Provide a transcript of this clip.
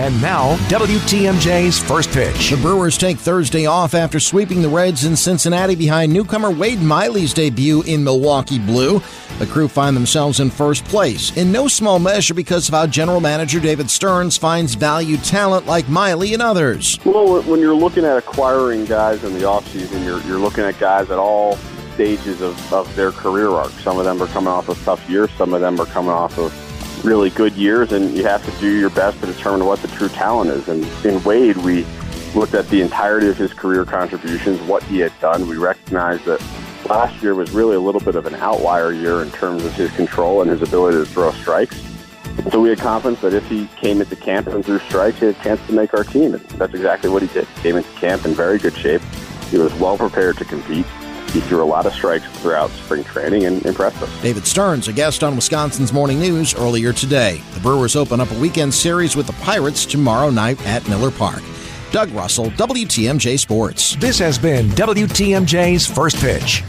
And now, WTMJ's first pitch. The Brewers take Thursday off after sweeping the Reds in Cincinnati behind newcomer Wade Miley's debut in Milwaukee Blue. The crew find themselves in first place, in no small measure because of how general manager David Stearns finds valued talent like Miley and others. Well, when you're looking at acquiring guys in the offseason, you're, you're looking at guys at all stages of, of their career arc. Some of them are coming off of tough years, some of them are coming off of really good years, and you have to do your best to determine what the true talent is. And in Wade, we looked at the entirety of his career contributions, what he had done. We recognized that last year was really a little bit of an outlier year in terms of his control and his ability to throw strikes. So we had confidence that if he came into camp and threw strikes, he had a chance to make our team. And that's exactly what he did. Came into camp in very good shape. He was well prepared to compete. He threw a lot of strikes throughout spring training and impressed us. David Stearns, a guest on Wisconsin's Morning News earlier today. The Brewers open up a weekend series with the Pirates tomorrow night at Miller Park. Doug Russell, WTMJ Sports. This has been WTMJ's first pitch.